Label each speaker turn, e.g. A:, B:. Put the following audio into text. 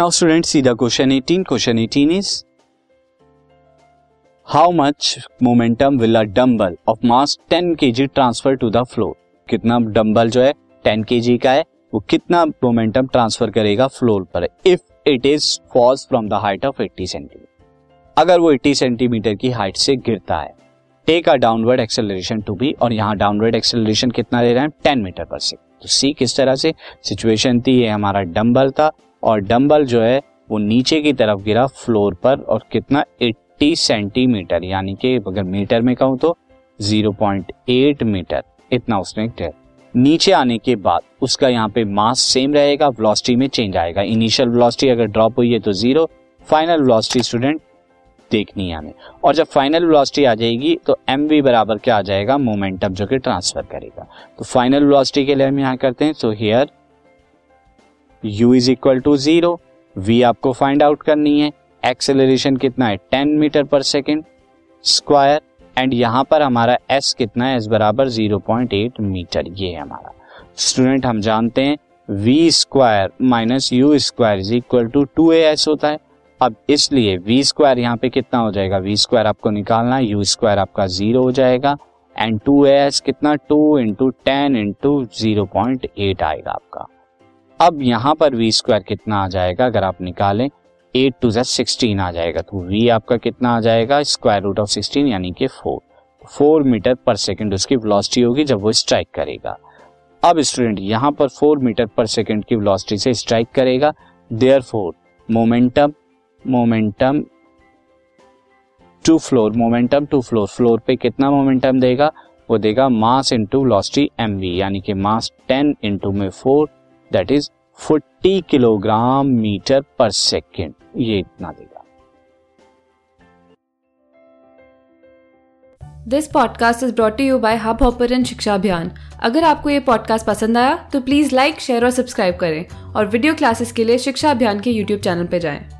A: Now student see question 18 question 18 is how much momentum will a dumbbell of mass 10 KG transfer to the floor कितना dumbbell जो है 10 KG का है, वो कितना मोमेंटम ट्रांसफ़र करेगा फ्लोर पर? If it is falls from the height of 80 centimetre अगर वो 80 सेंटीमीटर की हाइट से गिरता है take a downward acceleration to be और यहाँ डाउनवर्ड एक्सेलरेशन कितना दे रहे हैं? 10 मीटर पर सेकेंड तो सी किस तरह से सिचुएशन थी, ये हमारा डंबल था और डंबल जो है, वो नीचे की तरफ़ गिरा फ्लोर पर और कितना 80 सेंटीमीटर, यानी कि अगर मीटर में कहूँ तो 0.8 मीटर इतना उसने गिरा नीचे आने के बाद उसका यहाँ पे मास सेम रहेगा वेलोसिटी में चेंज आएगा। इनिशियल वेलोसिटी अगर ड्रॉप हुई है तो ज़ीरो फाइनल वेलोसिटी स्टूडेंट देखनी है हमें। और जब फाइनल वेलोसिटी आ जाएगी तो एम वी बराबर क्या आ जाएगा? मोमेंटम जो कि ट्रांसफ़र करेगा। तो फाइनल वेलोसिटी के लिए हम यहाँ करते हैं so here u is equal to zero v आपको फाइंड आउट करनी है एक्सेलरेशन कितना है ten metre per second square and यहाँ पर हमारा s कितना है, s बराबर 0.8 मीटर ये है हमारा। स्टूडेंट हम जानते हैं, v square minus U square is equal to two A S होता है। अब इसलिए v स्क्वायर यहाँ पे कितना हो जाएगा? वी स्क्वायर आपको निकालना यू स्क्वायर आपका ज़ीरो हो जाएगा एंड टू ए एस कितना? Two into ten into zero point eight आएगा आपका। अब यहाँ पर वी स्क्वायर कितना आ जाएगा? अगर आप निकालें एट टू जेड सिक्सटीन आ जाएगा। तो वी आपका कितना आ जाएगा? स्क्वायर रूट ऑफ़ सिक्सटीन यानी कि four four metre per second उसकी वेलोसिटी होगी जब वो स्ट्राइक करेगा। अब स्टूडेंट यहाँ पर फोर मीटर पर सेकेंड की वेलोसिटी से स्ट्राइक करेगा। Therefore momentum momentum to floor momentum to floor floor पे कितना मोमेंटम देगा? वो देगा mass into velocity M V यानी कि मास टेन इंटू में four that is 40 kilogram metre per second ये इतना देगा।
B: This podcast is brought you by Hubhopper Shiksha Abhiyan अगर आपको ये पॉडकास्ट पसंद आया तो प्लीज़ लाइक शेयर और सब्सक्राइब करें और वीडियो क्लासेस के लिए शिक्षा अभियान के यूट्यूब चैनल पर जाएँ।